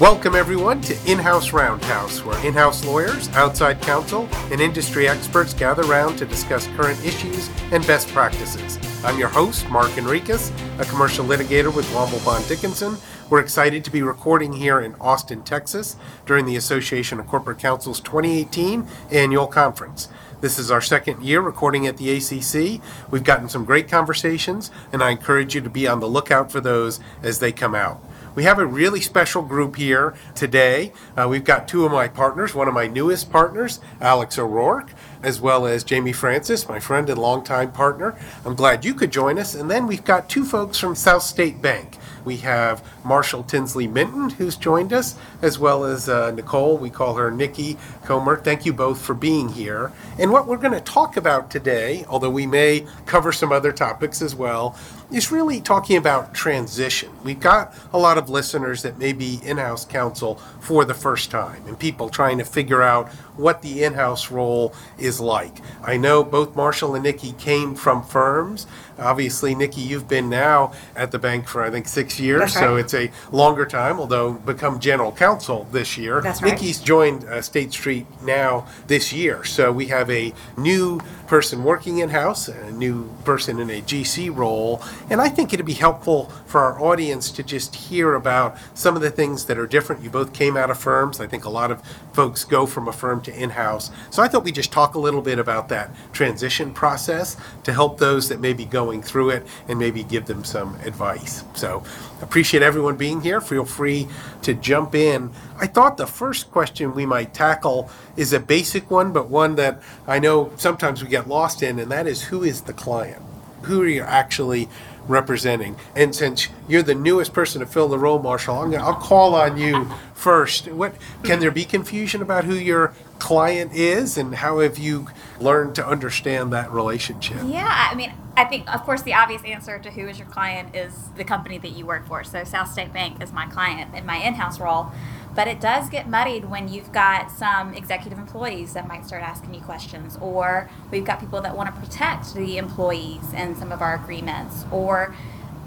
Welcome, everyone, to In House Roundhouse, where in house lawyers, outside counsel, and industry experts gather around to discuss current issues and best practices. I'm your host, Mark Henriques, a commercial litigator with Womble Bond Dickinson. We're excited to be recording here in Austin, Texas, during the Association of Corporate Counsel's 2018 annual conference. This is our second year recording at the ACC. We've gotten some great conversations, and I encourage you to be on the lookout for those as they come out. We have a really special group here today. Uh, we've got two of my partners, one of my newest partners, Alex O'Rourke, as well as Jamie Francis, my friend and longtime partner. I'm glad you could join us. And then we've got two folks from South State Bank. We have Marshall Tinsley Minton, who's joined us, as well as uh, Nicole. We call her Nikki Comer. Thank you both for being here. And what we're going to talk about today, although we may cover some other topics as well, is really talking about transition. We've got a lot of listeners that may be in house counsel for the first time and people trying to figure out what the in house role is like. I know both Marshall and Nikki came from firms. Obviously, Nikki, you've been now at the bank for I think six years, That's so it's a longer time. Although become general counsel this year. That's right. Nikki's joined uh, State Street now this year, so we have a new person working in house, a new person in a GC role, and I think it'd be helpful for our audience to just hear about some of the things that are different. You both came out of firms. I think a lot of folks go from a firm to in-house, so I thought we'd just talk a little bit about that transition process to help those that may be going through it and maybe give them some advice. So appreciate everyone being here. Feel free to jump in. I thought the first question we might tackle is a basic one, but one that I know sometimes we get lost in, and that is who is the client? Who are you actually representing? And since you're the newest person to fill the role, Marshall, I'm gonna, I'll call on you first. What can there be confusion about who your client is, and how have you learned to understand that relationship? Yeah, I mean, I think, of course, the obvious answer to who is your client is the company that you work for. So, South State Bank is my client in my in house role. But it does get muddied when you've got some executive employees that might start asking you questions, or we've got people that want to protect the employees in some of our agreements, or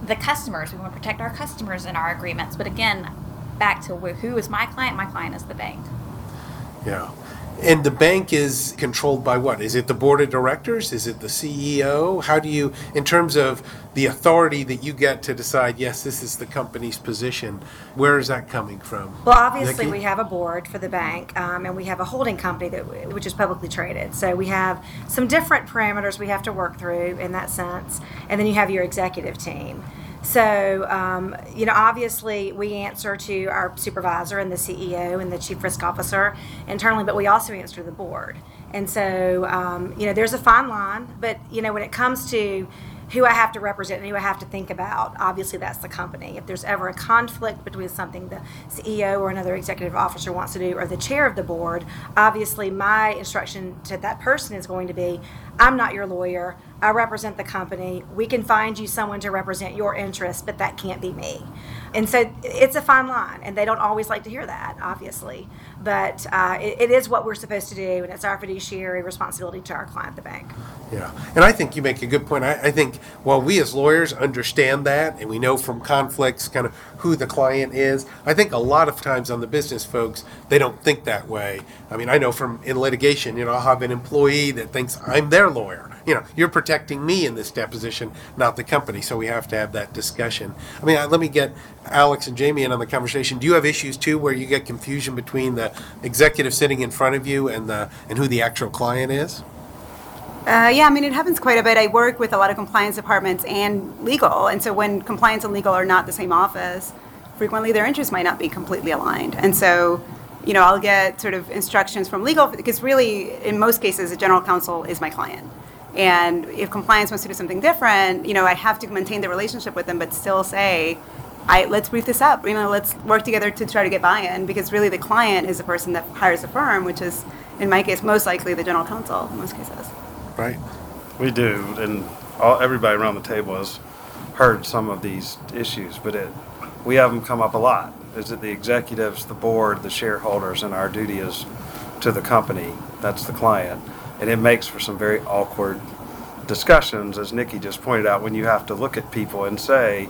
the customers. We want to protect our customers in our agreements. But again, back to who is my client? My client is the bank. Yeah. And the bank is controlled by what? Is it the board of directors? Is it the CEO? How do you, in terms of the authority that you get to decide, yes, this is the company's position, where is that coming from? Well, obviously, Nikki? we have a board for the bank, um, and we have a holding company that which is publicly traded. So we have some different parameters we have to work through in that sense, and then you have your executive team. So, um, you know, obviously, we answer to our supervisor and the CEO and the chief risk officer internally, but we also answer the board. And so, um, you know, there's a fine line, but you know, when it comes to who I have to represent and who I have to think about. Obviously, that's the company. If there's ever a conflict between something the CEO or another executive officer wants to do, or the chair of the board, obviously my instruction to that person is going to be I'm not your lawyer. I represent the company. We can find you someone to represent your interests, but that can't be me. And so it's a fine line, and they don't always like to hear that, obviously. But uh, it, it is what we're supposed to do, and it's our fiduciary responsibility to our client, the bank. Yeah, and I think you make a good point. I, I think while we as lawyers understand that and we know from conflicts kind of who the client is, I think a lot of times on the business folks, they don't think that way. I mean, I know from in litigation, you know, I'll have an employee that thinks I'm their lawyer. You know, you're protecting me in this deposition, not the company. So we have to have that discussion. I mean, let me get Alex and Jamie in on the conversation. Do you have issues too where you get confusion between the executive sitting in front of you and the and who the actual client is? Uh, yeah, I mean, it happens quite a bit. I work with a lot of compliance departments and legal, and so when compliance and legal are not the same office, frequently their interests might not be completely aligned. And so, you know, I'll get sort of instructions from legal because really, in most cases, the general counsel is my client. And if compliance wants to do something different, you know, I have to maintain the relationship with them, but still say, I, let's brief this up. You know, let's work together to try to get buy-in because really the client is the person that hires the firm, which is, in my case, most likely the general counsel in most cases. Right? We do, and all, everybody around the table has heard some of these issues, but it, we have them come up a lot. Is it the executives, the board, the shareholders, and our duty is to the company, that's the client. And it makes for some very awkward discussions, as Nikki just pointed out, when you have to look at people and say,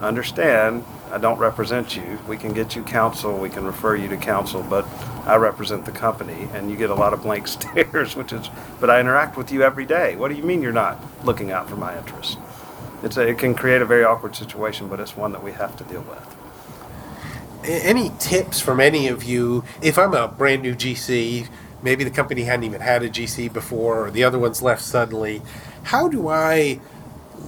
understand, I don't represent you. We can get you counsel, we can refer you to counsel, but I represent the company and you get a lot of blank stares, which is, but I interact with you every day. What do you mean you're not looking out for my interests? It's a, it can create a very awkward situation, but it's one that we have to deal with. Any tips from any of you? If I'm a brand new GC, maybe the company hadn't even had a GC before, or the other one's left suddenly, how do I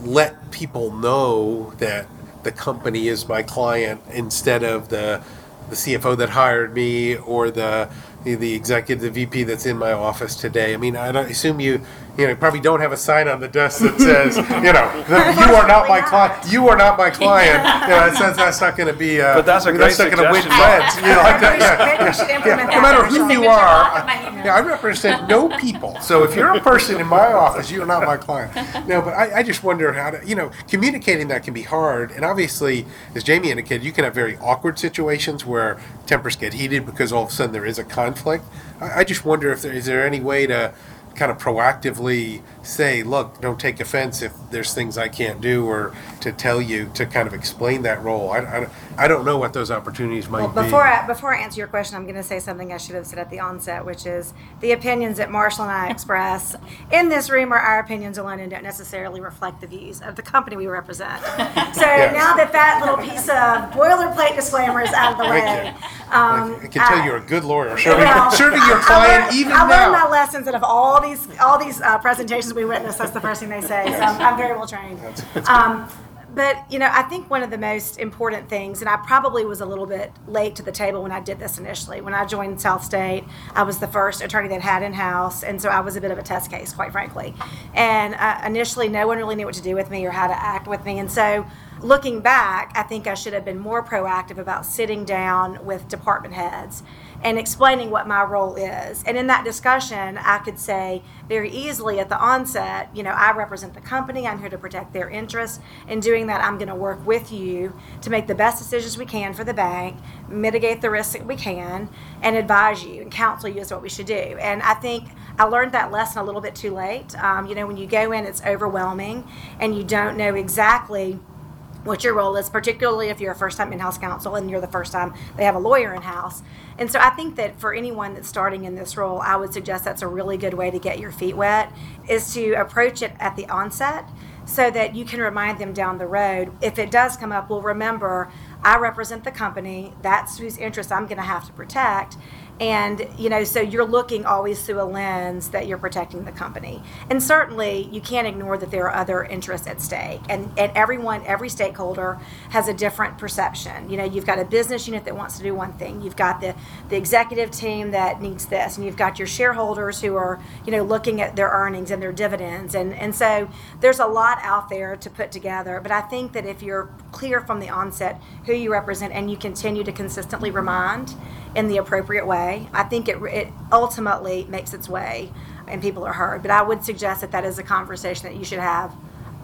let people know that the company is my client instead of the the CFO that hired me or the the, executive, the VP that's in my office today. I mean, I assume you, you know, probably don't have a sign on the desk that says, you know, you are not my client. You are not my client. You know, it says that's not going to be. Uh, But that's a that's not going to win suggestion. friends. You know, like that. Yeah, Maybe we yeah. No matter who you are, block on my email. yeah, I represent no people. So if you're a person in my office, you're not my client. No, but I, I just wonder how to, you know, communicating that can be hard. And obviously, as Jamie indicated, you can have very awkward situations where tempers get heated because all of a sudden there is a conflict. I, I just wonder if there is there any way to kind of proactively say, look, don't take offense if there's things I can't do, or to tell you to kind of explain that role. I, I, I don't know what those opportunities might Well, be. before I, before I answer your question, I'm going to say something I should have said at the onset, which is the opinions that Marshall and I express in this room are our opinions alone and don't necessarily reflect the views of the company we represent. So now that that little piece of boilerplate disclaimer is out of the Thank way, you. um, I can tell you're a good lawyer, serving, well, serving your I client learned- even I learned my now. lessons out of all these all these uh, presentations we witnessed. That's the first thing they say. So I'm, I'm very well trained. Um, but you know, I think one of the most important things, and I probably was a little bit late to the table when I did this initially. When I joined South State, I was the first attorney that had in house, and so I was a bit of a test case, quite frankly. And uh, initially, no one really knew what to do with me or how to act with me, and so looking back, I think I should have been more proactive about sitting down with department heads and explaining what my role is. And in that discussion, I could say very easily at the onset, you know, I represent the company, I'm here to protect their interests. In doing that, I'm going to work with you to make the best decisions we can for the bank, mitigate the risks that we can, and advise you and counsel you as to what we should do. And I think I learned that lesson a little bit too late. Um, you know, when you go in, it's overwhelming and you don't know exactly what your role is, particularly if you're a first time in house counsel and you're the first time they have a lawyer in house. And so I think that for anyone that's starting in this role, I would suggest that's a really good way to get your feet wet is to approach it at the onset so that you can remind them down the road. If it does come up, well, remember, I represent the company, that's whose interests I'm going to have to protect. And, you know, so you're looking always through a lens that you're protecting the company. And certainly you can't ignore that there are other interests at stake. And, and everyone, every stakeholder has a different perception. You know, you've got a business unit that wants to do one thing, you've got the, the executive team that needs this, and you've got your shareholders who are, you know, looking at their earnings and their dividends. And, and so there's a lot out there to put together. But I think that if you're clear from the onset who you represent and you continue to consistently remind in the appropriate way, I think it, it ultimately makes its way and people are heard. But I would suggest that that is a conversation that you should have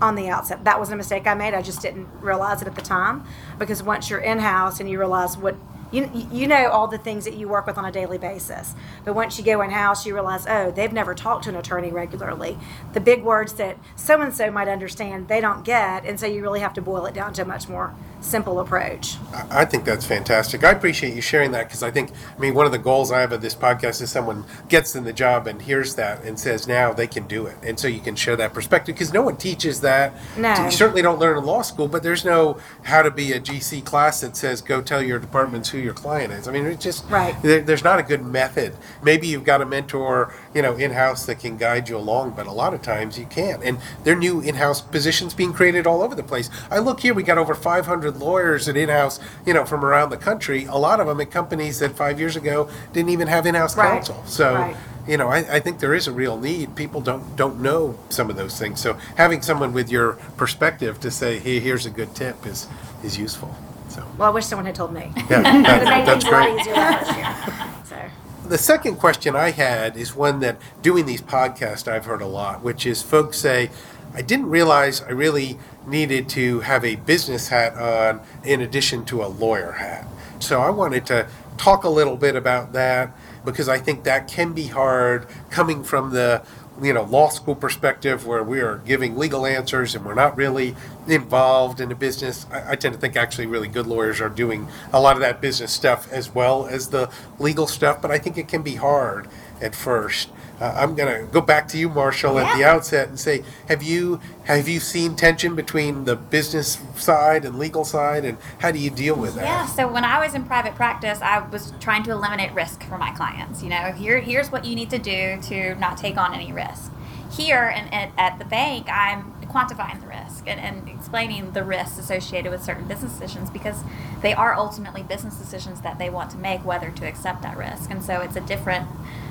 on the outset. That was a mistake I made. I just didn't realize it at the time because once you're in house and you realize what you, you know all the things that you work with on a daily basis. But once you go in house, you realize, oh, they've never talked to an attorney regularly. The big words that so and so might understand, they don't get. And so you really have to boil it down to a much more simple approach. I think that's fantastic. I appreciate you sharing that because I think, I mean, one of the goals I have of this podcast is someone gets in the job and hears that and says now they can do it. And so you can share that perspective because no one teaches that. No. You certainly don't learn in law school, but there's no how to be a GC class that says go tell your departments who your client is. I mean, it's just, Right. there, there's not a good method. Maybe you've got a mentor, you know, in house that can guide you along, but a lot of times you can't. And there are new in house positions being created all over the place. I look here, we got over 500 lawyers at in house, you know, from around the country. A lot of them at companies that five years ago didn't even have in house Right. counsel. So, Right. you know, I, I think there is a real need. People don't don't know some of those things. So having someone with your perspective to say, hey, here's a good tip is is useful. So Well, I wish someone had told me. yeah, It would have that, made that's things a lot great. The second question I had is one that doing these podcasts I've heard a lot, which is folks say, I didn't realize I really needed to have a business hat on in addition to a lawyer hat. So I wanted to talk a little bit about that because I think that can be hard coming from the you know, law school perspective where we are giving legal answers and we're not really involved in the business. I, I tend to think actually really good lawyers are doing a lot of that business stuff as well as the legal stuff, but I think it can be hard at first. Uh, I'm going to go back to you, Marshall, at the Yeah. outset and say, have you have you seen tension between the business side and legal side, and how do you deal with that? Yeah, so when I was in private practice, I was trying to eliminate risk for my clients. You know, here here's what you need to do to not take on any risk. Here and at, at the bank, I'm quantifying the risk and, and explaining the risks associated with certain business decisions because they are ultimately business decisions that they want to make whether to accept that risk. And so it's a different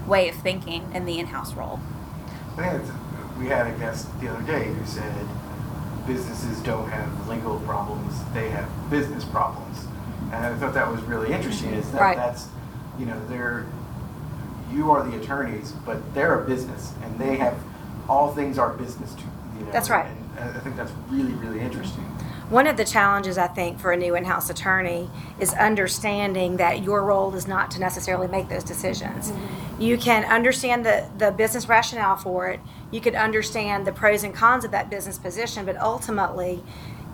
way of thinking in the in-house role. I think it's, we had a guest the other day who said businesses don't have legal problems, they have business problems. And I thought that was really interesting, is that Right. that's, you know, they're, you are the attorneys, but they're a business and they have, all things are business to, you know. That's right. I think that's really, really interesting. One of the challenges I think for a new in-house attorney is understanding that your role is not to necessarily make those decisions. Mm-hmm. You can understand the, the business rationale for it. You could understand the pros and cons of that business position, but ultimately,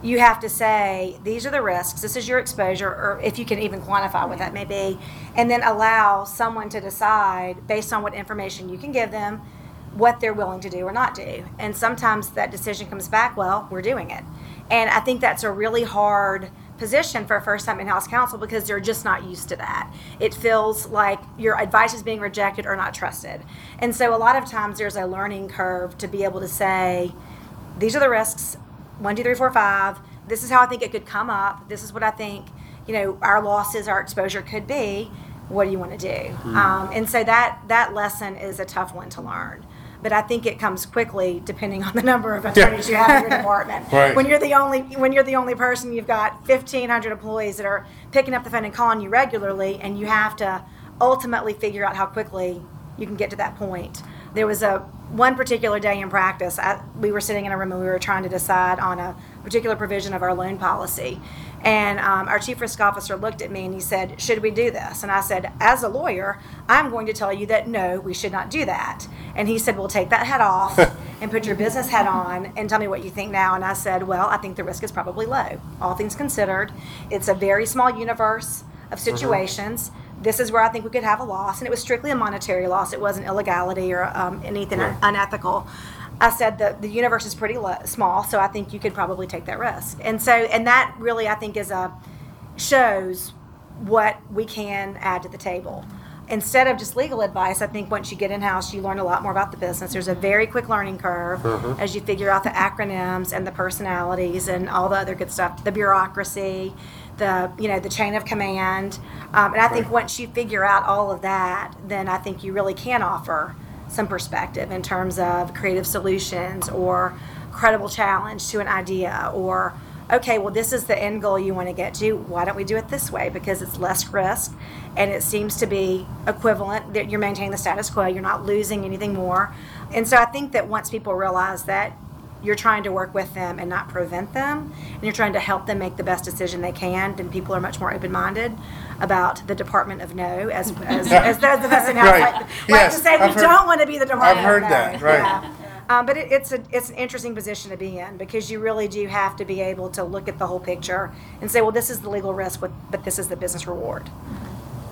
you have to say these are the risks. This is your exposure, or if you can even quantify what that may be, and then allow someone to decide based on what information you can give them what they're willing to do or not do. And sometimes that decision comes back, well, we're doing it. And I think that's a really hard position for a first time in house counsel because they're just not used to that. It feels like your advice is being rejected or not trusted. And so a lot of times there's a learning curve to be able to say, these are the risks one, two, three, four, five. This is how I think it could come up. This is what I think, you know, our losses, our exposure could be. What do you want to do? Um, and so that that lesson is a tough one to learn. But I think it comes quickly depending on the number of attorneys you have in your department. Right. When you're the only when you're the only person, you've got 1,500 employees that are picking up the phone and calling you regularly, and you have to ultimately figure out how quickly you can get to that point. There was a one particular day in practice. I, we were sitting in a room and we were trying to decide on a particular provision of our loan policy. And um, our chief risk officer looked at me and he said, Should we do this? And I said, As a lawyer, I'm going to tell you that no, we should not do that. And he said, Well, take that hat off and put your business hat on and tell me what you think now. And I said, Well, I think the risk is probably low, all things considered. It's a very small universe of situations. This is where I think we could have a loss. And it was strictly a monetary loss, it wasn't illegality or um, anything Right. unethical. I said that the universe is pretty lo- small, so I think you could probably take that risk. And so, and that really, I think, is a shows what we can add to the table. Instead of just legal advice, I think once you get in house, you learn a lot more about the business. There's a very quick learning curve as you figure out the acronyms and the personalities and all the other good stuff, the bureaucracy, the you know the chain of command. Um, and I think once you figure out all of that, then I think you really can offer some perspective in terms of creative solutions or credible challenge to an idea or okay well this is the end goal you want to get to. Why don't we do it this way? Because it's less risk and it seems to be equivalent that you're maintaining the status quo. You're not losing anything more. And so i think that once people realize that you're trying to work with them and not prevent them and you're trying to help them make the best decision they can then people are much more open-minded about the department of no as as, as us in house Right. like, like Yes, to say I've we heard- don't want to be the department I've heard of that, right. Yeah. Um, but it, it's a it's an interesting position to be in because you really do have to be able to look at the whole picture and say, well, this is the legal risk, but, but this is the business reward.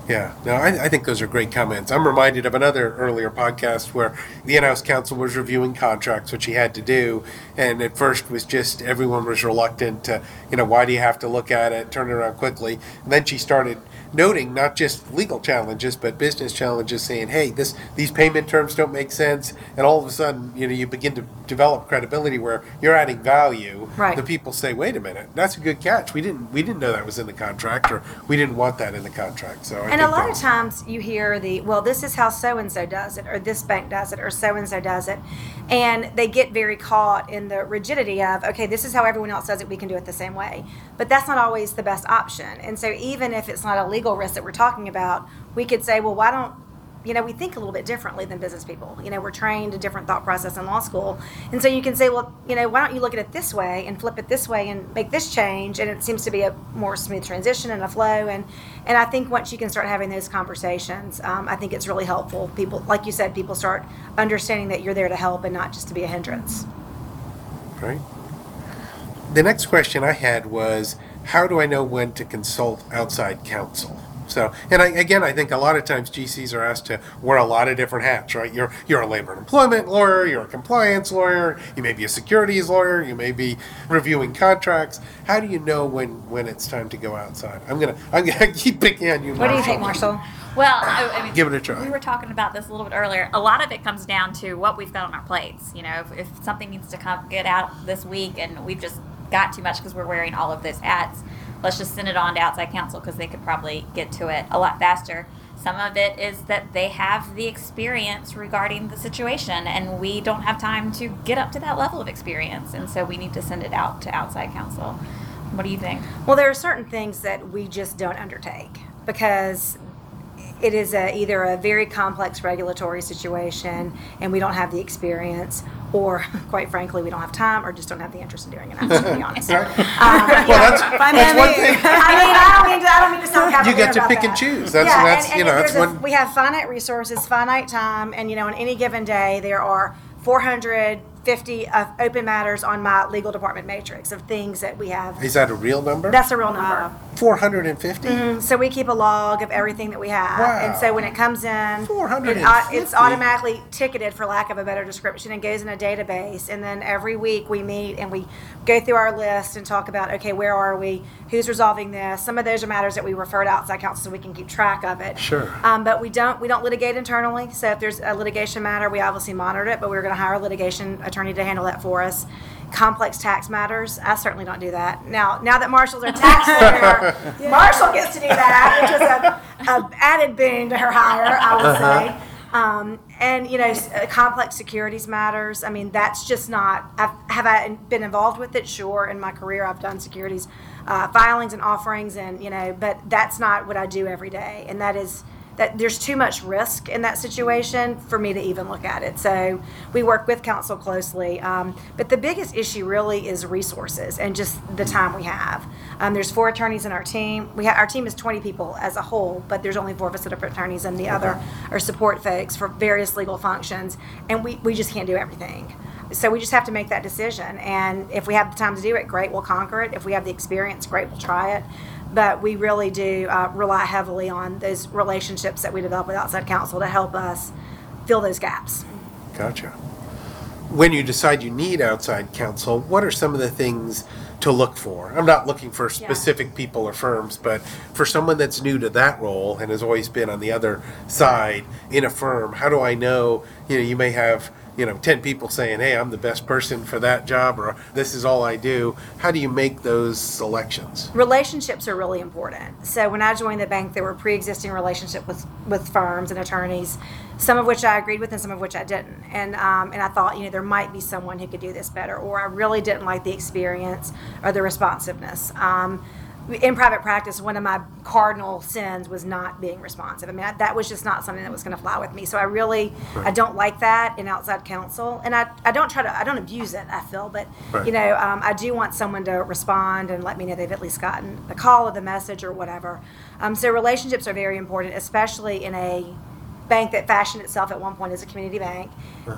Yeah, no, I, I think those are great comments. I'm reminded of another earlier podcast where the in-house counsel was reviewing contracts, which he had to do, and at first was just everyone was reluctant to, you know, why do you have to look at it, turn it around quickly, and then she started noting not just legal challenges but business challenges, saying, hey, this these payment terms don't make sense, and all of a sudden, you know, you begin to develop credibility where you're adding value. Right. The people say, wait a minute, that's a good catch. We didn't we didn't know that was in the contract, or we didn't want that in the contract. So I And a lot of times you hear the, well, this is how so and so does it, or this bank does it, or so and so does it. And they get very caught in the rigidity of, okay, this is how everyone else does it, we can do it the same way. But that's not always the best option. And so even if it's not a legal risk that we're talking about, we could say, well, why don't you know, we think a little bit differently than business people. You know, we're trained a different thought process in law school. And so you can say, well, you know, why don't you look at it this way and flip it this way and make this change? And it seems to be a more smooth transition and a flow. And, and I think once you can start having those conversations, um, I think it's really helpful. People, like you said, people start understanding that you're there to help and not just to be a hindrance. Right. The next question I had was, how do I know when to consult outside counsel? So, and I, again, I think a lot of times GCs are asked to wear a lot of different hats, right? You're you're a labor and employment lawyer, you're a compliance lawyer, you may be a securities lawyer, you may be reviewing contracts. How do you know when when it's time to go outside? I'm gonna I'm gonna keep picking on you. What do you think, Marshall? Well, I, I mean, Give it a try. We were talking about this a little bit earlier. A lot of it comes down to what we've got on our plates. You know, if, if something needs to come get out this week and we've just got too much because we're wearing all of those hats, let's just send it on to outside counsel because they could probably get to it a lot faster. Some of it is that they have the experience regarding the situation, and we don't have time to get up to that level of experience, and so we need to send it out to outside counsel. What do you think? Well, there are certain things that we just don't undertake because it is a, either a very complex regulatory situation and we don't have the experience, or quite frankly, we don't have time or just don't have the interest in doing it. I'm just going to be honest. Um, well, that's, that's one thing. I mean, I don't mean to, I don't mean to sound You cavalier get to about pick and that. choose. That's yeah, that's and, and you know that's there's a- one. we have finite resources, finite time, and you know, on any given day there are 450 of open matters on my legal department matrix of things that we have. Is that a real number? That's a real number. four hundred and fifty. Mm, So we keep a log of everything that we have, and so when it comes in, it, au- 450. it's automatically ticketed, for lack of a better description, and goes in a database. And then every week we meet and we go through our list and talk about, okay, where are we? Who's resolving this? Some of those are matters that we refer to outside counsel so we can keep track of it. Sure. Um, but we don't we don't litigate internally. So if there's a litigation matter, we obviously monitor it, but we're going to hire a litigation attorney to handle that for us. Complex tax matters, I certainly don't do that. Now, now that Marshall's our tax lawyer, Marshall gets to do that, which is a, a added boon to her hire, I would say. Um, and you know, uh, complex securities matters. I mean, that's just not. I've, have I been involved with it? Sure. In my career, I've done securities uh, filings and offerings, and you know, but that's not what I do every day. And that is that there's too much risk in that situation for me to even look at it. So we work with counsel closely. Um, but the biggest issue really is resources and just the time we have. Um, there's four attorneys in our team. We ha- our team is 20 people as a whole, but there's only four of us that are attorneys, and the other are support folks for various legal functions. And we, we just can't do everything. So we just have to make that decision. And if we have the time to do it, great, we'll conquer it. If we have the experience, great, we'll try it. But we really do uh, rely heavily on those relationships that we develop with outside counsel to help us fill those gaps. Gotcha. When you decide you need outside counsel, what are some of the things to look for? I'm not looking for specific people or firms, but for someone that's new to that role and has always been on the other side in a firm, how do I know? You know, you may have you know 10 people saying hey i'm the best person for that job or this is all i do how do you make those selections relationships are really important. So when I joined the bank, there were pre-existing relationships with, with firms and attorneys, some of which I agreed with and some of which I didn't. And um, and I thought, you know, there might be someone who could do this better, or I really didn't like the experience or the responsiveness. Um, in private practice, one of my cardinal sins was not being responsive. I mean, I, that was just not something that was going to fly with me. So I really, I don't like that in outside counsel, and I, I don't try to, I don't abuse it. I feel, but Right. you know, um, I do want someone to respond and let me know they've at least gotten the call or the message or whatever. Um, so relationships are very important, especially in a bank that fashioned itself at one point as a community bank.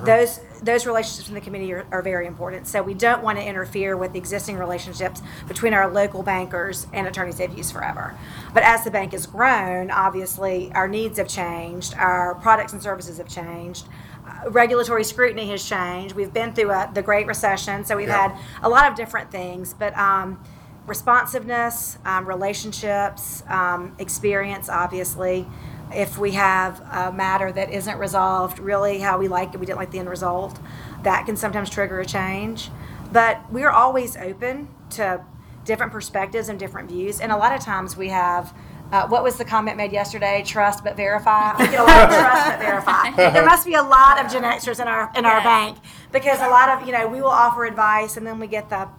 Those those relationships in the community are, are very important. So we don't want to interfere with the existing relationships between our local bankers and attorneys they've used forever. But as the bank has grown, obviously our needs have changed, our products and services have changed uh, regulatory scrutiny has changed. We've been through a, the Great Recession, so we've Yeah. had a lot of different things. But um, responsiveness, um, relationships, um, experience, obviously. If we have a matter that isn't resolved really how we like it, we didn't like the end result, that can sometimes trigger a change. But we're always open to different perspectives and different views. And a lot of times we have. Uh, what was the comment made yesterday? Trust but verify. We get a lot of trust but verify. There must be a lot of Gen Xers in our in our Yes. bank because a lot of you know we will offer advice and then we get the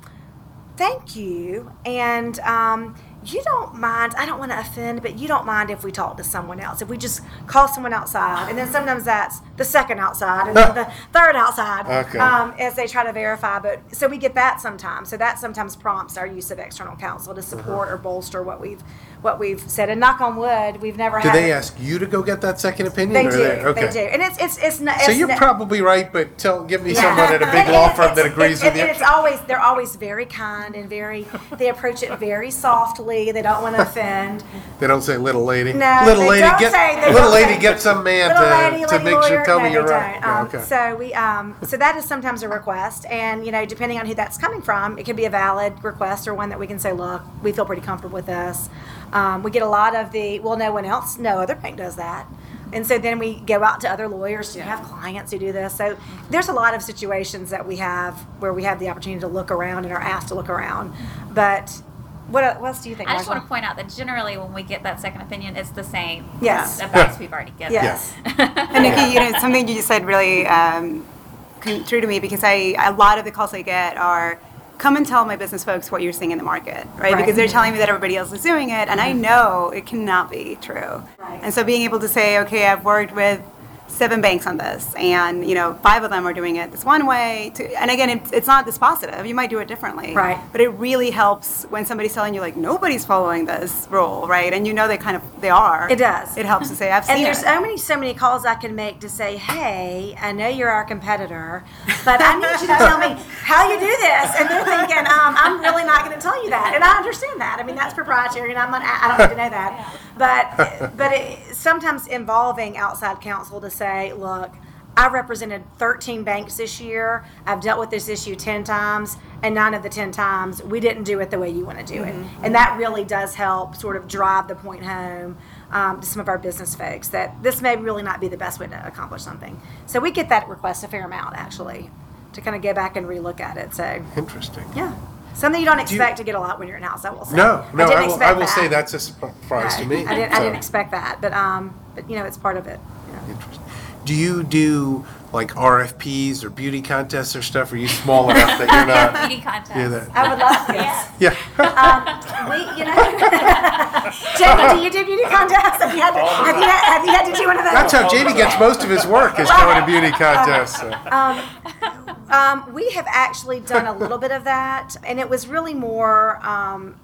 thank you and um, you don't mind, I don't want to offend, but you don't mind if we talk to someone else, if we just call someone outside. And then sometimes that's the second outside and then the third outside Okay. um, as they try to verify. But so we get that sometimes. So that sometimes prompts our use of external counsel to support Uh-huh. or bolster what we've what we've said. And knock on wood, we've never Do had. they ask you to go get that second opinion? They or do. okay. They do. And it's it's it's not. So it's you're not- probably right, but tell give me yeah. someone at a big law firm that agrees with you. And it's always they're always very kind and very they approach it very softly. They don't want to offend. They don't say little lady. No, little lady, get say- little lady, say- get some man to, lady, to lady make sure tell no, me you're right. Um, okay. So we um, so that is sometimes a request, and you know depending on who that's coming from, it could be a valid request or one that we can say, look, we feel pretty comfortable with this. Um, we get a lot of the well, no one else, no other bank does that. And so then we go out to other lawyers. You have clients who do this. So there's a lot of situations that we have where we have the opportunity to look around and are asked to look around. But what, what else do you think? I just Marshall? want to point out that generally when we get that second opinion, it's the same Yes. advice we've already given. Yes. And Nikki, you know, something you just said really um, came true to me because I a lot of the calls I get are come and tell my business folks what you're seeing in the market, right? Right. Because they're telling me that everybody else is doing it, and I mm-hmm. know it cannot be true. Right. And so being able to say, okay, I've worked with seven banks on this, and you know, five of them are doing it this one way. To, and again, it's, it's not dispositive. You might do it differently, Right. But it really helps when somebody's telling you like nobody's following this rule, right? And you know they kind of they are. It does. It helps to say I've seen And there's it. so many, so many calls I can make to say, "Hey, I know you're our competitor, but I need you to tell me how you do this." And they're thinking, um, "I'm really not going to tell you that," and I understand that. I mean, that's proprietary, and I'm not, I don't need to know that. But, but it, sometimes involving outside counsel to say, "Look." I represented 13 banks this year. I've dealt with this issue 10 times, and nine of the 10 times we didn't do it the way you want to do it. And that really does help sort of drive the point home um, to some of our business folks that this may really not be the best way to accomplish something. So we get that request a fair amount actually to kind of go back and relook at it. So Interesting. yeah, something you don't you- expect to get a lot when you're in house. I will say. No, no, didn't I, will, expect I that. say that's a surprise to me. I didn't. I didn't expect that, but um, but you know, it's part of it. Yeah. Interesting. Do you do like RFPs or beauty contests or stuff? Are you small enough that you're not? Beauty contest. Yeah, that- I would love this. Yes. Yeah. Um, we, you know, Jamie, do you do beauty contests? Have you had to, have you had, have you had to do one of those? That's how Jamie gets most of his work is going to beauty contests. so. Um, we have actually done a little bit of that, and it was really more um,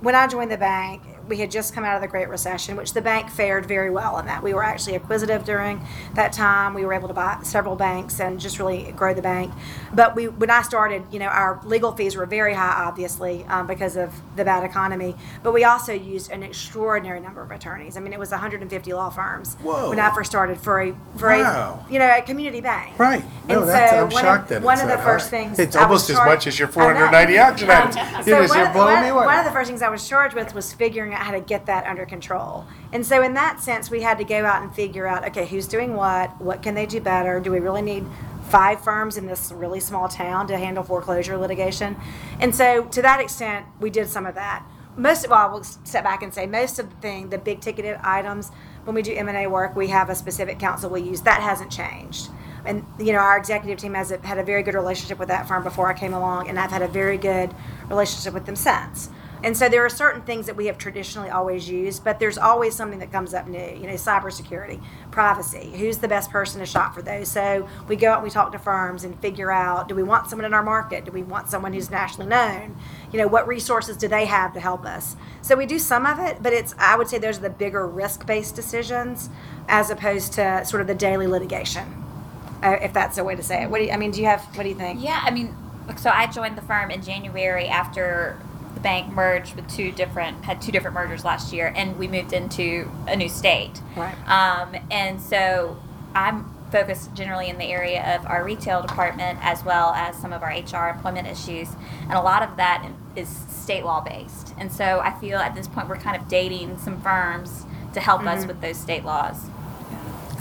when I joined the bank. We had just come out of the Great Recession, which the bank fared very well in that. We were actually acquisitive during that time. We were able to buy several banks and just really grow the bank. But we, when I started, you know, our legal fees were very high, obviously, um, because of the bad economy. But we also used an extraordinary number of attorneys. I mean, it was 150 law firms Whoa. when I first started for a for Wow. a you know a community bank. Right. No, And that's, so I'm one shocked of, that one it's of the first high. things It's I almost as charged- much as your 490 action items. So one you're of- blowing one- me away. One of the first things I was charged with was figuring out how to get that under control. And so in that sense, we had to go out and figure out, okay, who's doing what? What can they do better? Do we really need five firms in this really small town to handle foreclosure litigation? And so to that extent, we did some of that. Most of all, we'll step back and say most of the thing, the big ticketed items, when we do M and A work, we have a specific counsel we use. That hasn't changed. And you know, our executive team has had a very good relationship with that firm before I came along, and I've had a very good relationship with them since. And so there are certain things that we have traditionally always used, but there's always something that comes up new. You know, cybersecurity, privacy. Who's the best person to shop for those? So we go out and we talk to firms and figure out: do we want someone in our market? Do we want someone who's nationally known? You know, what resources do they have to help us? So we do some of it, but it's I would say those are the bigger risk-based decisions as opposed to sort of the daily litigation, uh, if that's a way to say it. What do you, I mean? Do you have? What do you think? Yeah, I mean, so I joined the firm in January after the bank merged with two different had two different mergers last year, and we moved into a new state. Right. Um, and so I'm focused generally in the area of our retail department as well as some of our HR employment issues, and a lot of that is state law based. And so I feel at this point we're kind of dating some firms to help us with those state laws.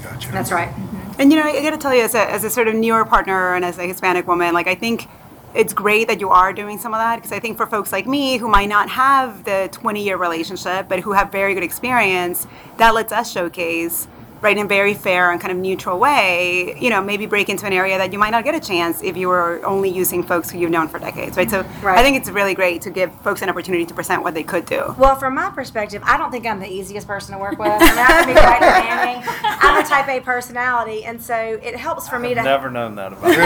Gotcha. That's right. And you know, I got to tell you, as a, as a sort of newer partner and as a Hispanic woman, like I think it's great that you are doing some of that because I think for folks like me who might not have the 20 year relationship but who have very good experience, that lets us showcase right, in a very fair and kind of neutral way, you know, maybe break into an area that you might not get a chance if you were only using folks who you've known for decades, right? So Right. I think it's really great to give folks an opportunity to present what they could do. Well, from my perspective, I don't think I'm the easiest person to work with. I mean, I can be quite demanding. I'm a type A personality, and so it helps for me to. Never known that about you.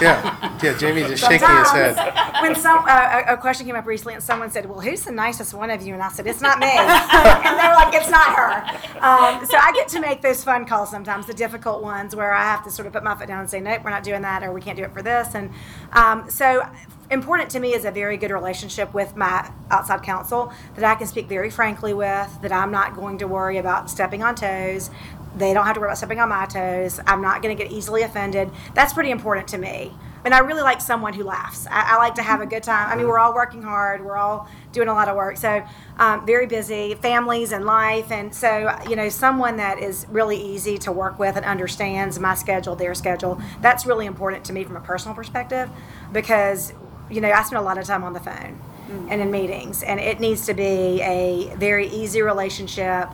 Yeah, yeah, Jamie's just shaking his head. when some uh, a a question came up recently, and someone said, "Well, who's the nicest one of you?" and I said, "It's not me," and they're like, "It's not her." Um, so I get to make those fun calls sometimes, the difficult ones where I have to sort of put my foot down and say, "Nope, we're not doing that," or "We can't do it for this." And um, so, important to me is a very good relationship with my outside counsel that I can speak very frankly with. That I'm not going to worry about stepping on toes. They don't have to worry about stepping on my toes. I'm not going to get easily offended. That's pretty important to me. And I really like someone who laughs. I, I like to have a good time. I mean, we're all working hard. We're all doing a lot of work. So, um, very busy, families and life. And so, you know, someone that is really easy to work with and understands my schedule, their schedule, that's really important to me from a personal perspective because, you know, I spend a lot of time on the phone and in meetings. And it needs to be a very easy relationship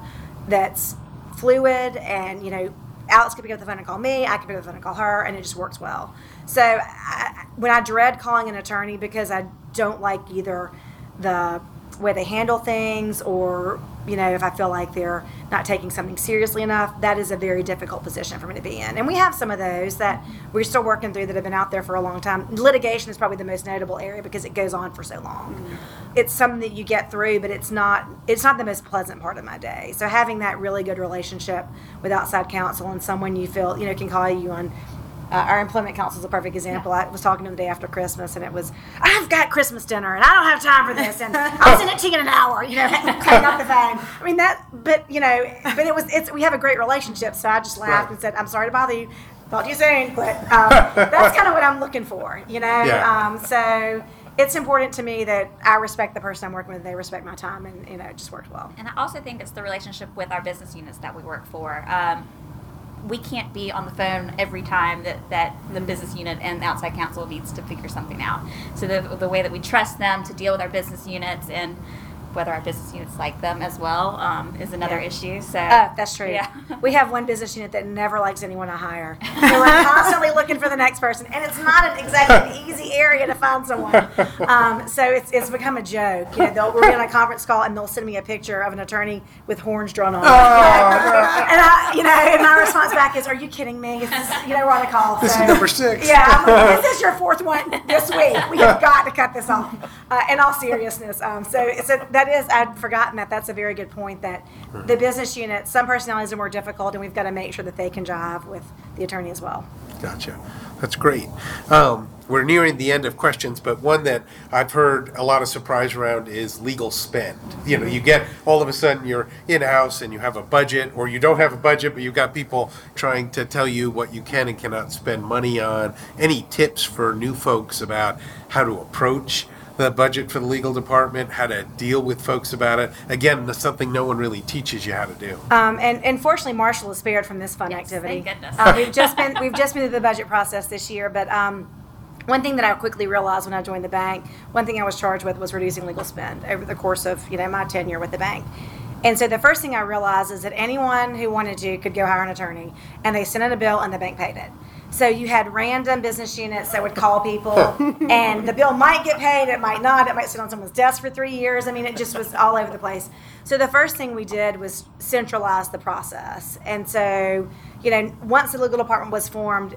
that's fluid and, you know, Alex can pick up the phone and call me. I can pick up the phone and call her, and it just works well. So I, when I dread calling an attorney because I don't like either the way they handle things or you know if I feel like they're not taking something seriously enough, that is a very difficult position for me to be in. And we have some of those that we're still working through that have been out there for a long time. Litigation is probably the most notable area because it goes on for so long. It's something that you get through, but it's not it's not the most pleasant part of my day. So having that really good relationship with outside counsel and someone you feel you know can call you on uh, our employment counsel is a perfect example. I was talking to them the day after Christmas, and it was, I've got Christmas dinner, and I don't have time for this, and I'll send it to you in an hour. You know, hang up the phone. I mean that, but you know, but it was, it's we have a great relationship, so I just laughed Right. and said, I'm sorry to bother you. Talk to you soon. But um, that's kind of what I'm looking for. You know, Yeah. um, so. It's important to me that I respect the person I'm working with. They respect my time, and you know, it just worked well. And I also think it's the relationship with our business units that we work for. Um, we can't be on the phone every time that, that the business unit and outside counsel needs to figure something out. So the, the way that we trust them to deal with our business units and whether our business units like them as well um, is another Yeah. issue. So Oh, that's true. Yeah. We have one business unit that never likes anyone I hire. So we're constantly looking for the next person, and it's not an exactly an easy area to find someone. Um, so it's, it's become a joke. You know, they'll, we'll be on a conference call, and they'll send me a picture of an attorney with horns drawn on. it, you know? And I, you know, and my response back is, "Are you kidding me? This is, you know, we're on a call." This is number six. Yeah, I'm like, this is your fourth one this week. We have got to cut this off. Uh, in all seriousness, um, so it's a, that is I'd forgotten that. That's a very good point. That the business unit, some personalities are more difficult, and we've got to make sure that they can jive with the attorney as well. Gotcha. That's great. Um, we're nearing the end of questions, but one that I've heard a lot of surprise around is legal spend. You know, you get all of a sudden you're in house and you have a budget, or you don't have a budget, but you've got people trying to tell you what you can and cannot spend money on. Any tips for new folks about how to approach the budget for the legal department, how to deal with folks about it? Again, that's something no one really teaches you how to do. Um, and, and fortunately, Marshall is spared from this fun Yes, activity. thank goodness. Uh, we've just been we've just been through the budget process this year, but um, one thing that I quickly realized when I joined the bank, one thing I was charged with was reducing legal spend over the course of you know my tenure with the bank. And so the first thing I realized is that anyone who wanted to could go hire an attorney, and they sent in a bill, and the bank paid it. So you had random business units that would call people, and the bill might get paid, it might not, it might sit on someone's desk for three years. I mean, it just was all over the place. So the first thing we did was centralize the process. And so, you know, once the legal department was formed,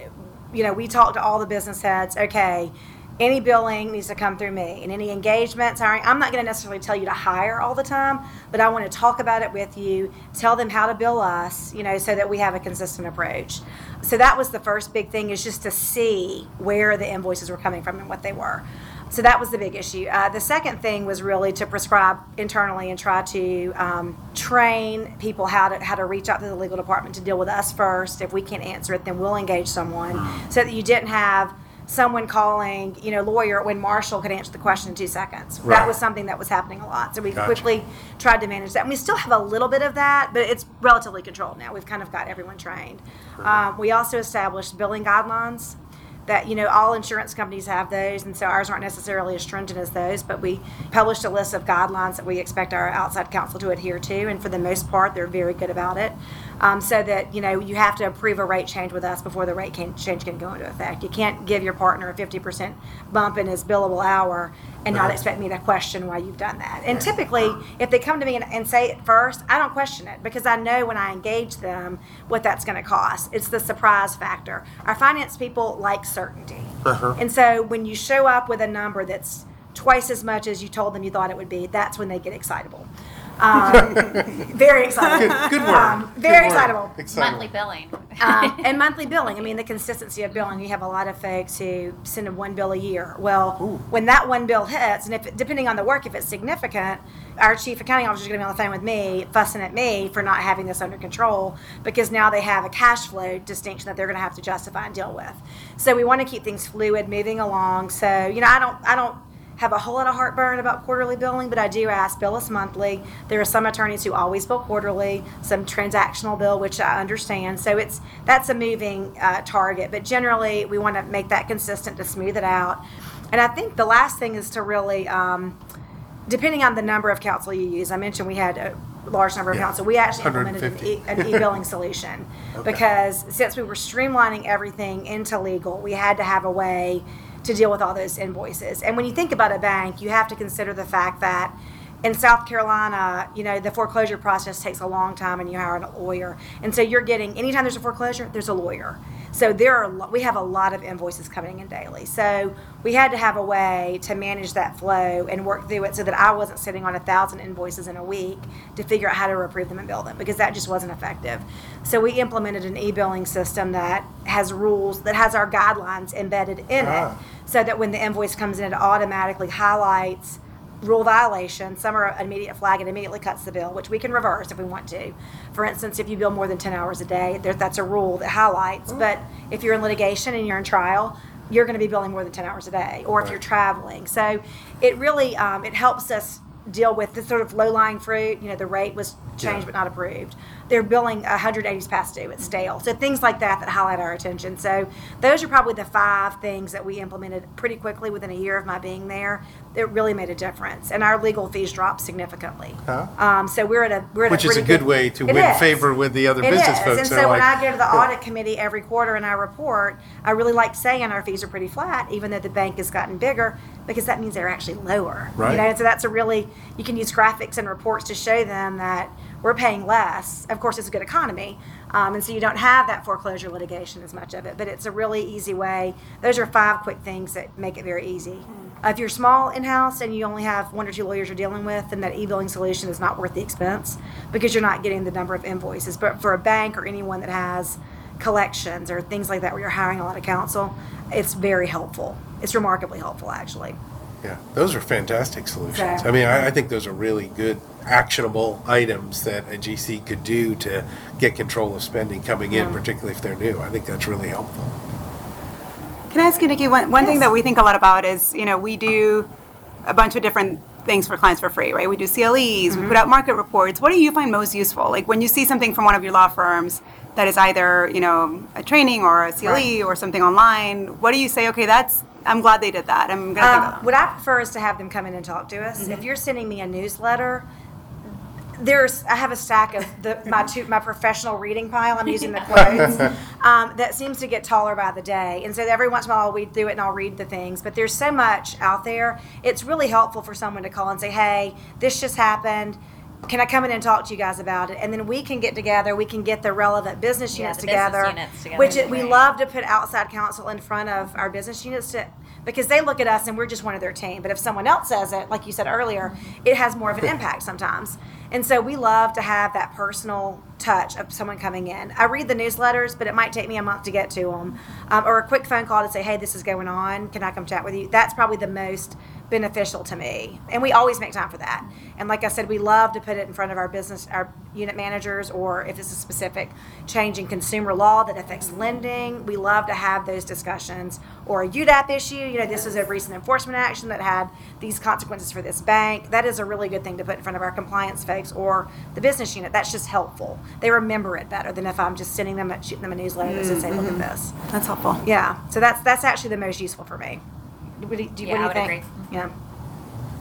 you know, we talked to all the business heads, okay, any billing needs to come through me. And any engagements hiring i'm not going to necessarily tell you to hire all the time but i want to talk about it with you tell them how to bill us you know so that we have a consistent approach. So that was the first big thing is just to see where the invoices were coming from and what they were. So that was the big issue. Uh, the second thing was really to prescribe internally and try to um, train people how to how to reach out to the legal department to deal with us first. If we can't answer it then we'll engage someone so that you didn't have someone calling, you know, lawyer when Marshall could answer the question in two seconds. Right. That was something that was happening a lot. So we Gotcha. quickly tried to manage that. And we still have a little bit of that, but it's relatively controlled now. We've kind of got everyone trained. Um, we also established billing guidelines that you know all insurance companies have those and so ours aren't necessarily as stringent as those but we published a list of guidelines that we expect our outside counsel to adhere to and for the most part they're very good about it. Um, so that you know you have to approve a rate change with us before the rate can, change can go into effect. You can't give your partner a 50% bump in his billable hour and not uh-huh. expect me to question why you've done that. And typically if they come to me and, and say it first i don't question it because i know when i engage them what that's going to cost. It's the surprise factor. Our finance people like certainty. Uh-huh. And so when you show up with a number that's twice as much as you told them you thought it would be that's when they get excitable um, very excitable Good, good word. Um, Good very word. excitable Excitable. Monthly billing. um, and monthly billing. I mean, the consistency of billing. You have a lot of folks who send them one bill a year. Well, when that one bill hits, and if depending on the work, if it's significant, our chief accounting officer is going to be on the phone with me, fussing at me for not having this under control because now they have a cash flow distinction that they're going to have to justify and deal with. So we want to keep things fluid, moving along. So you know, I don't, I don't have a whole lot of heartburn about quarterly billing, but I do ask bill us monthly. There are some attorneys who always bill quarterly, some transactional bill, which I understand. So it's that's a moving uh, target, but generally we want to make that consistent to smooth it out. And I think the last thing is to really, um, depending on the number of counsel you use, I mentioned we had a large number of Yeah. counsel. We actually implemented an, e- an e-billing solution because since we were streamlining everything into legal, we had to have a way to deal with all those invoices. And when you think about a bank, you have to consider the fact that in South Carolina, you know, the foreclosure process takes a long time and you hire a lawyer. And so you're getting, anytime there's a foreclosure, there's a lawyer. So there are, we have a lot of invoices coming in daily. So we had to have a way to manage that flow and work through it so that I wasn't sitting on a thousand invoices in a week to figure out how to approve them and bill them because that just wasn't effective. So we implemented an e-billing system that has rules, that has our guidelines embedded in Ah. it so that when the invoice comes in, it automatically highlights rule violation. Some are immediate flag and immediately cuts the bill, which we can reverse if we want to. For instance, if you bill more than 10 hours a day, there, that's a rule that highlights. But if you're in litigation and you're in trial, you're going to be billing more than 10 hours a day, or if you're traveling. So it really um, it helps us deal with the sort of low lying fruit. You know, the rate was changed Yeah. but not approved. They're billing 180s past due. It's stale. So things like that that highlight our attention. So those are probably the five things that we implemented pretty quickly within a year of my being there. That really made a difference, and our legal fees dropped significantly. Huh? Um, so we're at a we're at Which a is a pretty good way to win is. favor with the other It business is. folks. And so when like, I go to the audit committee every quarter and I report, I really like saying our fees are pretty flat, even though the bank has gotten bigger, because that means they're actually lower. Right. You know, and so that's a really you can use graphics and reports to show them that we're paying less. Of course, it's a good economy, um, and so you don't have that foreclosure litigation as much of it. But it's a really easy way. Those are five quick things that make it very easy. Uh, if you're small in house and you only have one or two lawyers you're dealing with, then that e-billing solution is not worth the expense because you're not getting the number of invoices. But for a bank or anyone that has collections or things like that where you're hiring a lot of counsel, it's very helpful. It's remarkably helpful, actually. Yeah, those are fantastic solutions. So- I mean, I, I think those are really good, actionable items that a GC could do to get control of spending coming in, particularly if they're new. I think that's really helpful. Can I ask you, Nikki, one, one thing that we think a lot about is, you know, we do a bunch of different things for clients for free, right? We do CLEs, we put out market reports. What do you find most useful? Like when you see something from one of your law firms that is either, you know, a training or a CLE Right. or something online, what do you say, okay, that's, I'm glad they did that. I'm going to think Um, that. what I prefer is to have them come in and talk to us. If you're sending me a newsletter, there's I have a stack of the my two my professional reading pile. I'm using the quotes um, that seems to get taller by the day, and so every once in a while I'll read through it and I'll read the things. But there's so much out there. It's really helpful for someone to call and say, "Hey, this just happened." Can I come in and talk to you guys about it? And then we can get together. We can get the relevant business Yeah, units the business together, units together which is it, we great. love to put outside counsel in front of our business units to because they look at us and we're just one of their team. But if someone else says it, like you said earlier, it has more of an impact sometimes. And so we love to have that personal touch of someone coming in. I read the newsletters, but it might take me a month to get to them, um, or a quick phone call to say, "Hey, this is going on. Can I come chat with you?" That's probably the most beneficial to me, and we always make time for that. And like I said, we love to put it in front of our business, our unit managers, or if it's a specific change in consumer law that affects lending, we love to have those discussions. Or a UDAP issue, you know, this is a recent enforcement action that had these consequences for this bank. That is a really good thing to put in front of our compliance folks or the business unit. That's just helpful. they remember it better than if I'm just sending them, a, shooting them a newsletter that says, "Hey, look at mm-hmm. this." That's helpful. Yeah, so that's that's actually the most useful for me. What do you, do Yeah, what do I you would think? agree. Yeah.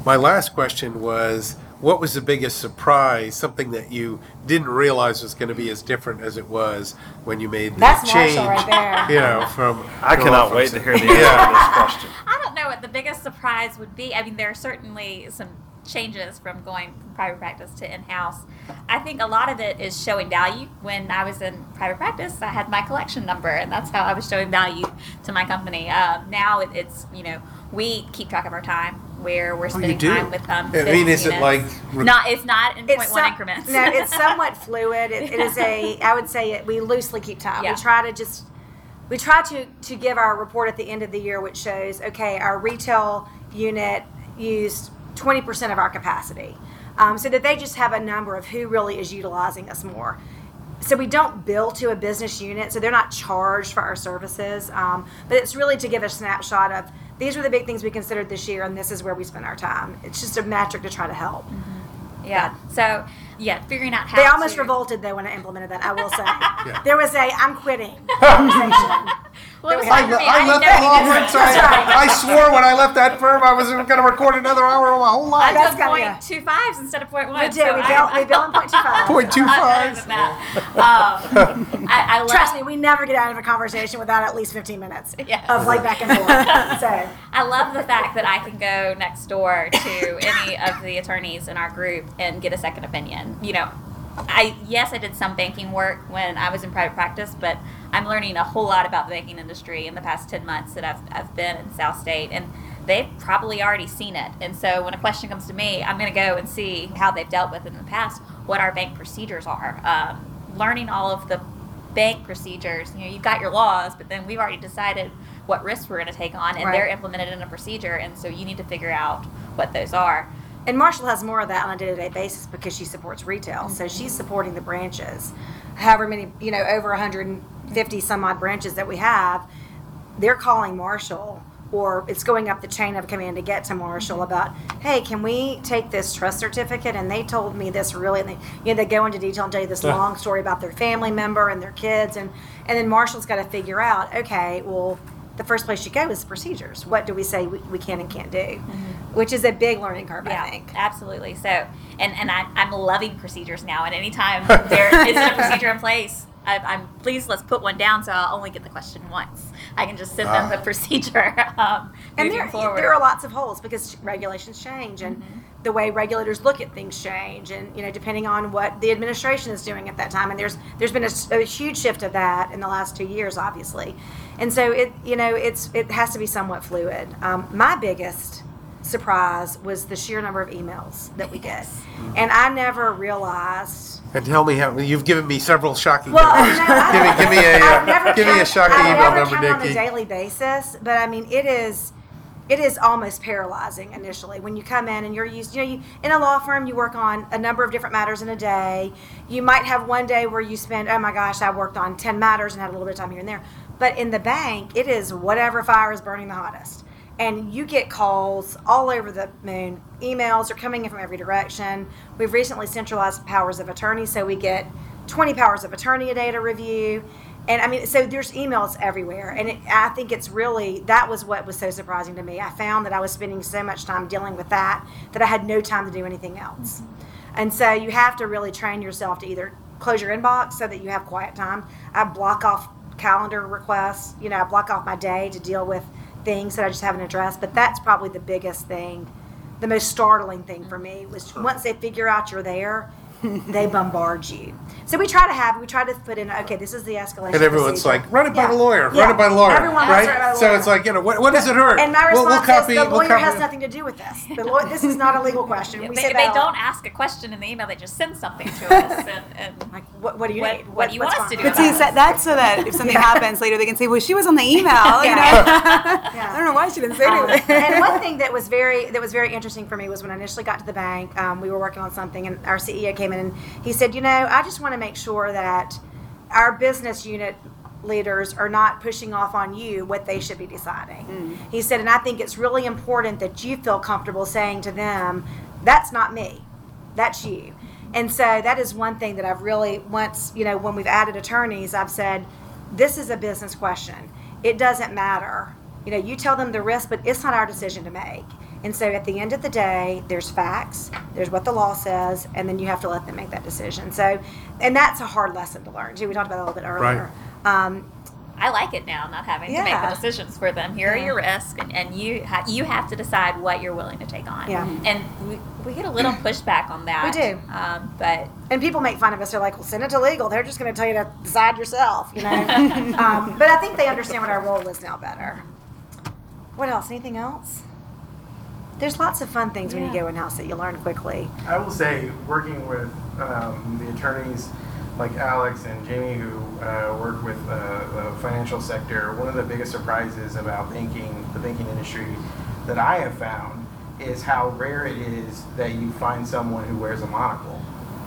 My last question was, what was the biggest surprise? Something that you didn't realize was going to be as different as it was when you made the That's change. Marshall right there. You know, from I cannot from wait to hear the answer to this question. I don't know what the biggest surprise would be. I mean, there are certainly some changes from going from private practice to in-house. I think a lot of it is showing value. When I was in private practice, I had my collection number, and that's how I was showing value to my company. Um, now it, it's you know we keep track of our time where we're Oh, spending do? time with um. I mean, business is it like re- not? It's not in point one some- increments. no, it's somewhat fluid. It, it is a, I would say, it, we loosely keep time. Yeah. We try to just, we try to to give our report at the end of the year, which shows, okay, our retail unit used twenty percent of our capacity, um, so that they just have a number of who really is utilizing us more. So we don't bill to a business unit, so they're not charged for our services. Um, but it's really to give a snapshot of these were the big things we considered this year, and this is where we spent our time. It's just a metric to try to help. yeah. So yeah, figuring out how They almost to, revolted though when I implemented that. I will say Yeah. there was a "I'm quitting" conversation. Well, it was I- hard for me. I, didn't left know that any law firm, different. so I, I swore when I left that firm I wasn't going to record another hour of my whole I life. That's took gotta point be two fives instead of point one. We do. so We I- bill, I- we bill in point two five. Point two I'm better fives. than that. Um, I, I love, Trust me, we never get out of a conversation without at least fifteen minutes Yes. of like back and forth. so I love the fact that I can go next door to any of the attorneys in our group and get a second opinion. You know, I yes, I did some banking work when I was in private practice, but I'm learning a whole lot about the banking industry in the past ten months that I've I've been in South State, and they've probably already seen it. And so when a question comes to me, I'm going to go and see how they've dealt with it in the past, what our bank procedures are, um, learning all of the bank procedures. You know, you've got your laws, but then we've already decided what risks we're going to take on, and Right. they're implemented in a procedure, and so you need to figure out what those are. And Marshall has more of that on a day-to-day basis because she supports retail. So mm-hmm. she's supporting the branches. However many, you know, over 150 some odd branches that we have, they're calling Marshall or it's going up the chain of command to get to Marshall mm-hmm. about, hey, can we take this trust certificate? And they told me this really, and they, you know, they go into detail and tell you this Yeah. long story about their family member and their kids, and and then Marshall's got to figure out, okay, well, the first place you go is procedures. What do we say we, we can and can't do? Which is a big learning curve, I think. absolutely. So, and and I, I'm loving procedures now. And anytime there isn't a procedure in place, I, I'm please let's put one down so I'll only get the question once. I can just send them the procedure. Um, And there, forward. there are lots of holes because regulations change and Mm-hmm. the way regulators look at things change and you know depending on what the administration is doing at that time and there's there's been a huge shift of that in the last two years obviously and so it you know it's it has to be somewhat fluid um, my biggest surprise was the sheer number of emails that we get and i never realized And tell me how you've given me several shocking well, numbers. no, I- give me, give me a, I've uh, never give me a count- shocking I've email never number, count on a daily basis, but I mean, it is, it is almost paralyzing initially when you come in and you're used. You know, you in a law firm, you work on a number of different matters in a day. You might have one day where you spend, oh my gosh, I worked on ten matters and had a little bit of time here and there. But in the bank, it is whatever fire is burning the hottest. And you get calls all over the moon. Emails are coming in from every direction. We've recently centralized powers of attorney, so we get 20 powers of attorney a day to review. And I mean, so there's emails everywhere. And it, I think it's really, that was what was so surprising to me. I found that I was spending so much time dealing with that that I had no time to do anything else. Mm-hmm. And so you have to really train yourself to either close your inbox so that you have quiet time. I block off calendar requests, you know, I block off my day to deal with things that I just haven't addressed. But that's probably the biggest thing, the most startling thing for mm. me was once they figure out you're there, they bombard you. So we try to have, we try to put in, okay, this is the escalation. And everyone's procedure. like, run it by Yeah. the lawyer, Yeah. run it by the lawyer, Everyone wants to run by right? the So it's like, you know, what, what does it hurt? And my We'll- response we'll copy, is, the we'll lawyer copy has nothing to do with this. The law, this is not a legal question. We they, say they don't ask a question in the email; they just send something to us. And, and Like, what, what do you What- need? what do you want us to do But see, so that's so that if something happens later, they can say, "Well, she was on the email." You know, I don't know why she didn't say Um, anything. and one thing that was very that was very interesting for me was when I initially got to the bank, um, we were working on something, and our CEO came in and he said, "You know, I just want to make sure that our business unit leaders are not pushing off on you what they should be deciding." Mm. He said, "And I think it's really important that you feel comfortable saying to them, that's not me, that's you." And so that is one thing that I've really, once, you know, when we've added attorneys, I've said, this is a business question. It doesn't matter. You know, you tell them the risk, but it's not our decision to make. And so at the end of the day, there's facts, there's what the law says, and then you have to let them make that decision. So, and that's a hard lesson to learn too. We talked about that a little bit earlier. Um, I like it now, not having to make the decisions for them. Here are your risks, and, and you ha- you have to decide what you're willing to take on. Yeah. And we, we get a little pushback on that. We do. Um, but and people make fun of us. They're like, "Well, send it to legal. They're just going to tell you to decide yourself," you know. um, but I think they understand what our role is now better. What else? Anything else? There's lots of fun things when you Yeah. go in house that you learn quickly. I will say, working with um, the attorneys like Alex and Jamie who uh, work with uh, the financial sector, one of the biggest surprises about banking, the banking industry, that I have found is how rare it is that you find someone who wears a monocle.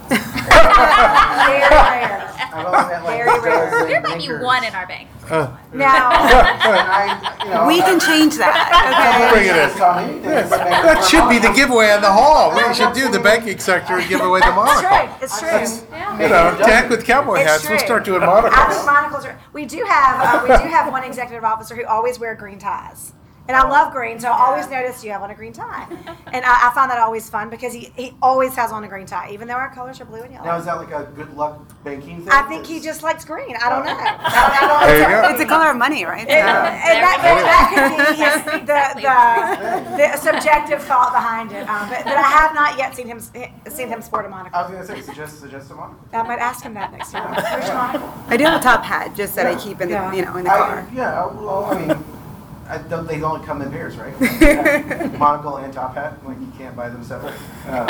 Very rare. I've only met like Very a rare. dozen there might be bankers. one in our bank. Now, And I, you know, We can change that. Bring it in. Just call me anything, but bankers That should be the giveaway on the hall. We should do the banking sector and give away the it's monocle. true. It's true. Yeah. You know, tack with cowboy It's hats. We'll true. start doing I think monocles. monocles are. We do have uh, we do have one executive officer who always wear green ties, and I love green, so I always notice you have on a green tie, and I, I find that always fun because he, he always has on a green tie, even though our colors are blue and yellow. Now, is that like a good luck banking thing? I think he just likes green. I don't know. I, I don't, There you go. It's a color of money, right? And, and that, There that could be his, the, the, the subjective thought behind it. Um, but, but I have not yet seen him seen him sport a I monocle. I was gonna say, suggest, suggest a monocle. I might ask him that next time. Where's your monocle? I do have a top hat, just that I keep in the, Yeah. you know, in the I, car. yeah, well, I mean, I don't, they only come in pairs, right? Monocle and top hat, like you can't buy them separate. Uh,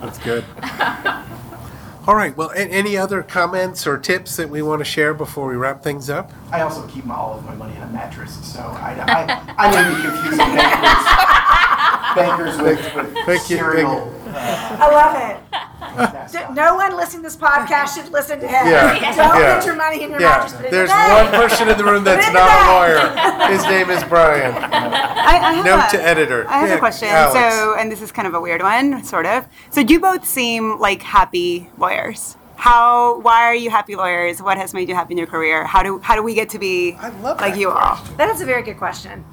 That's good. All right. Well, a- any other comments or tips that we want to share before we wrap things up? I also keep my, all of my money in a mattress, so I, I, I may be confusing bankers, bankers with, with Thank you, cereal. uh, I love it. That D- stuff. No one listening to this podcast should listen to him. Yeah, Don't yeah. put your money in your mattress. Put it There's in the one bank. person in the room that's Put it in not a lawyer. His name is Brian. I, I have Note a- to editor. I have Yeah, a question. Alex. So, and this is kind of a weird one, sort of. So, you both seem like happy lawyers. How? Why are you happy lawyers? What has made you happy in your career? How do How do we get to be I love like that you all? That is a very good question.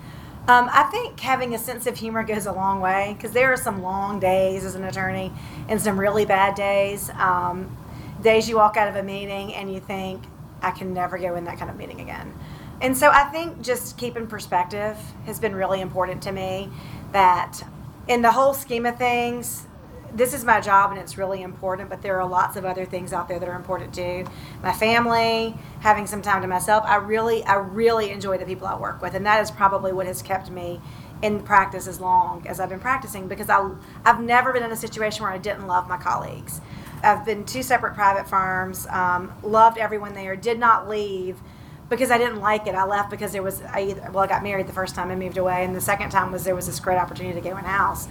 Um, I think having a sense of humor goes a long way because there are some long days as an attorney and some really bad days. Um, days you walk out of a meeting and you think, I can never go in that kind of meeting again. And so I think just keeping perspective has been really important to me that in the whole scheme of things, this is my job and it's really important, but there are lots of other things out there that are important too. My family, having some time to myself. I really, I really enjoy the people I work with, and that is probably what has kept me in practice as long as I've been practicing because I, I've never been in a situation where I didn't love my colleagues. I've been two separate private firms, um, loved everyone there, did not leave because I didn't like it. I left because there was I either, well, I got married the first time and moved away, and the second time was there was this great opportunity to get in house.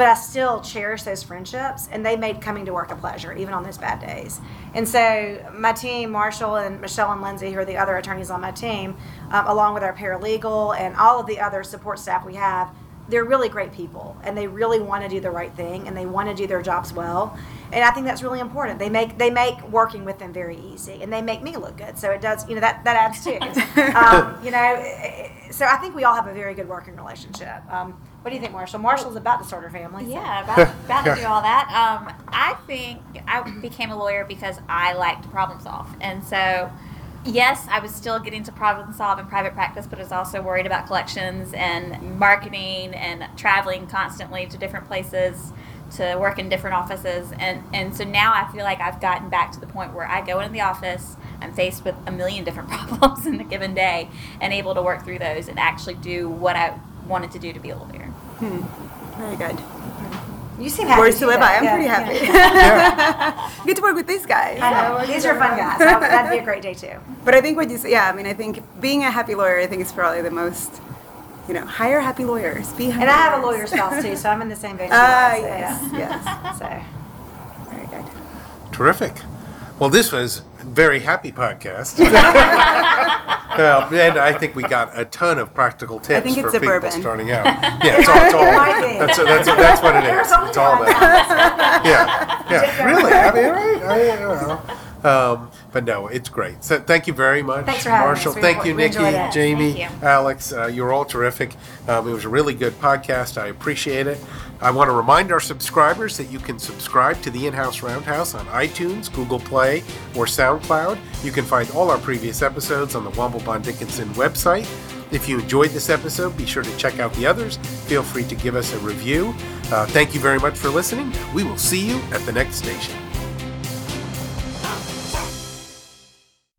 But I still cherish those friendships, and they made coming to work a pleasure, even on those bad days. And so my team, Marshall and Michelle and Lindsay, who are the other attorneys on my team, um, along with our paralegal and all of the other support staff we have, they're really great people and they really want to do the right thing and they want to do their jobs well. And i think that's really important. They make they make working with them very easy and they make me look good. So it does you know that that adds too. Um, you know eh, eh, so i think we all have a very good working relationship. Um, what do you think marshall marshall's about to start her family so- Yeah, about, about to do all that. Um, I think I became a lawyer because I like to problem solve. And so, yes, I was still getting to problem solve in private practice, but I was also worried about collections and marketing and traveling constantly to different places to work in different offices. And, and so now I feel like I've gotten back to the point where I go into the office, I'm faced with a million different problems in a given day and able to work through those and actually do what I wanted to do to be a lawyer. Very good. you seem happy Words to do live by. I'm Yeah, pretty yeah. happy. Get to work with these guys. I know. These are fun guys. That- That'd be a great day too. But I think what you say, yeah, I mean, I think being a happy lawyer, I think is probably the most, you know, hire happy lawyers. Be happy And I have a lawyer spouse too, so I'm in the same boat. as you Ah, guys, so, yes, yeah. yes. So. Very good. Terrific. Well, this was a very happy podcast. Well, and I think we got a ton of practical tips think it's for people suburban. starting out. Yeah, it's all, it's all Might be. that's, that's, that's what it is. It's all that. Yeah, yeah, really. I mean, right? I, you know. Um, but no, it's great. So thank you very much, Thanks for having us. Marshall. We Thank you, we Nikki, enjoyed it. Jamie, Thank Alex. Uh, you're all terrific. Um, it was a really good podcast. I appreciate it. I want to remind our subscribers that you can subscribe to the In-House Roundhouse on iTunes, Google Play, or SoundCloud. You can find all our previous episodes on the Womble Bond Dickinson website. If you enjoyed this episode, be sure to check out the others. Feel free to give us a review. Uh, thank you very much for listening. We will see you at the next station.